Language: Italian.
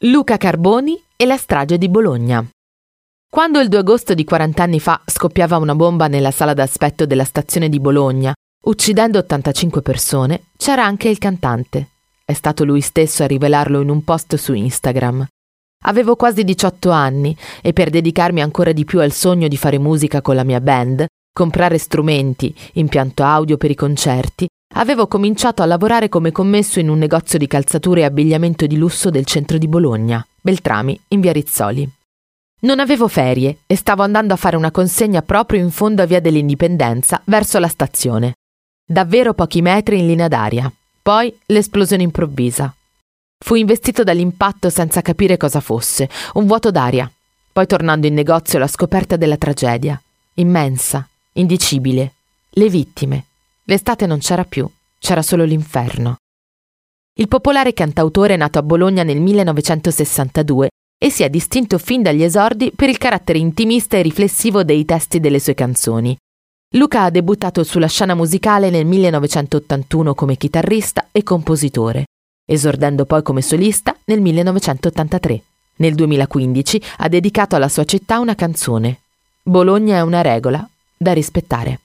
Luca Carboni e la strage di Bologna. Quando il 2 agosto di 40 anni fa scoppiava una bomba nella sala d'aspetto della stazione di Bologna, uccidendo 85 persone, c'era anche il cantante. È stato lui stesso a rivelarlo in un post su Instagram. Avevo quasi 18 anni e per dedicarmi ancora di più al sogno di fare musica con la mia band, comprare strumenti, impianto audio per i concerti, avevo cominciato a lavorare come commesso in un negozio di calzature e abbigliamento di lusso del centro di Bologna, Beltrami, in via Rizzoli. Non avevo ferie e stavo andando a fare una consegna proprio in fondo a via dell'Indipendenza, verso la stazione. Davvero pochi metri in linea d'aria. Poi l'esplosione improvvisa. Fui investito dall'impatto senza capire cosa fosse, un vuoto d'aria. Poi tornando in negozio la scoperta della tragedia. Immensa, indicibile. Le vittime, L'estate non c'era più, c'era solo l'inferno. Il popolare cantautore è nato a Bologna nel 1962 e si è distinto fin dagli esordi per il carattere intimista e riflessivo dei testi delle sue canzoni. Luca ha debuttato sulla scena musicale nel 1981 come chitarrista e compositore, esordendo poi come solista nel 1983. Nel 2015 ha dedicato alla sua città una canzone. Bologna è una regola da rispettare.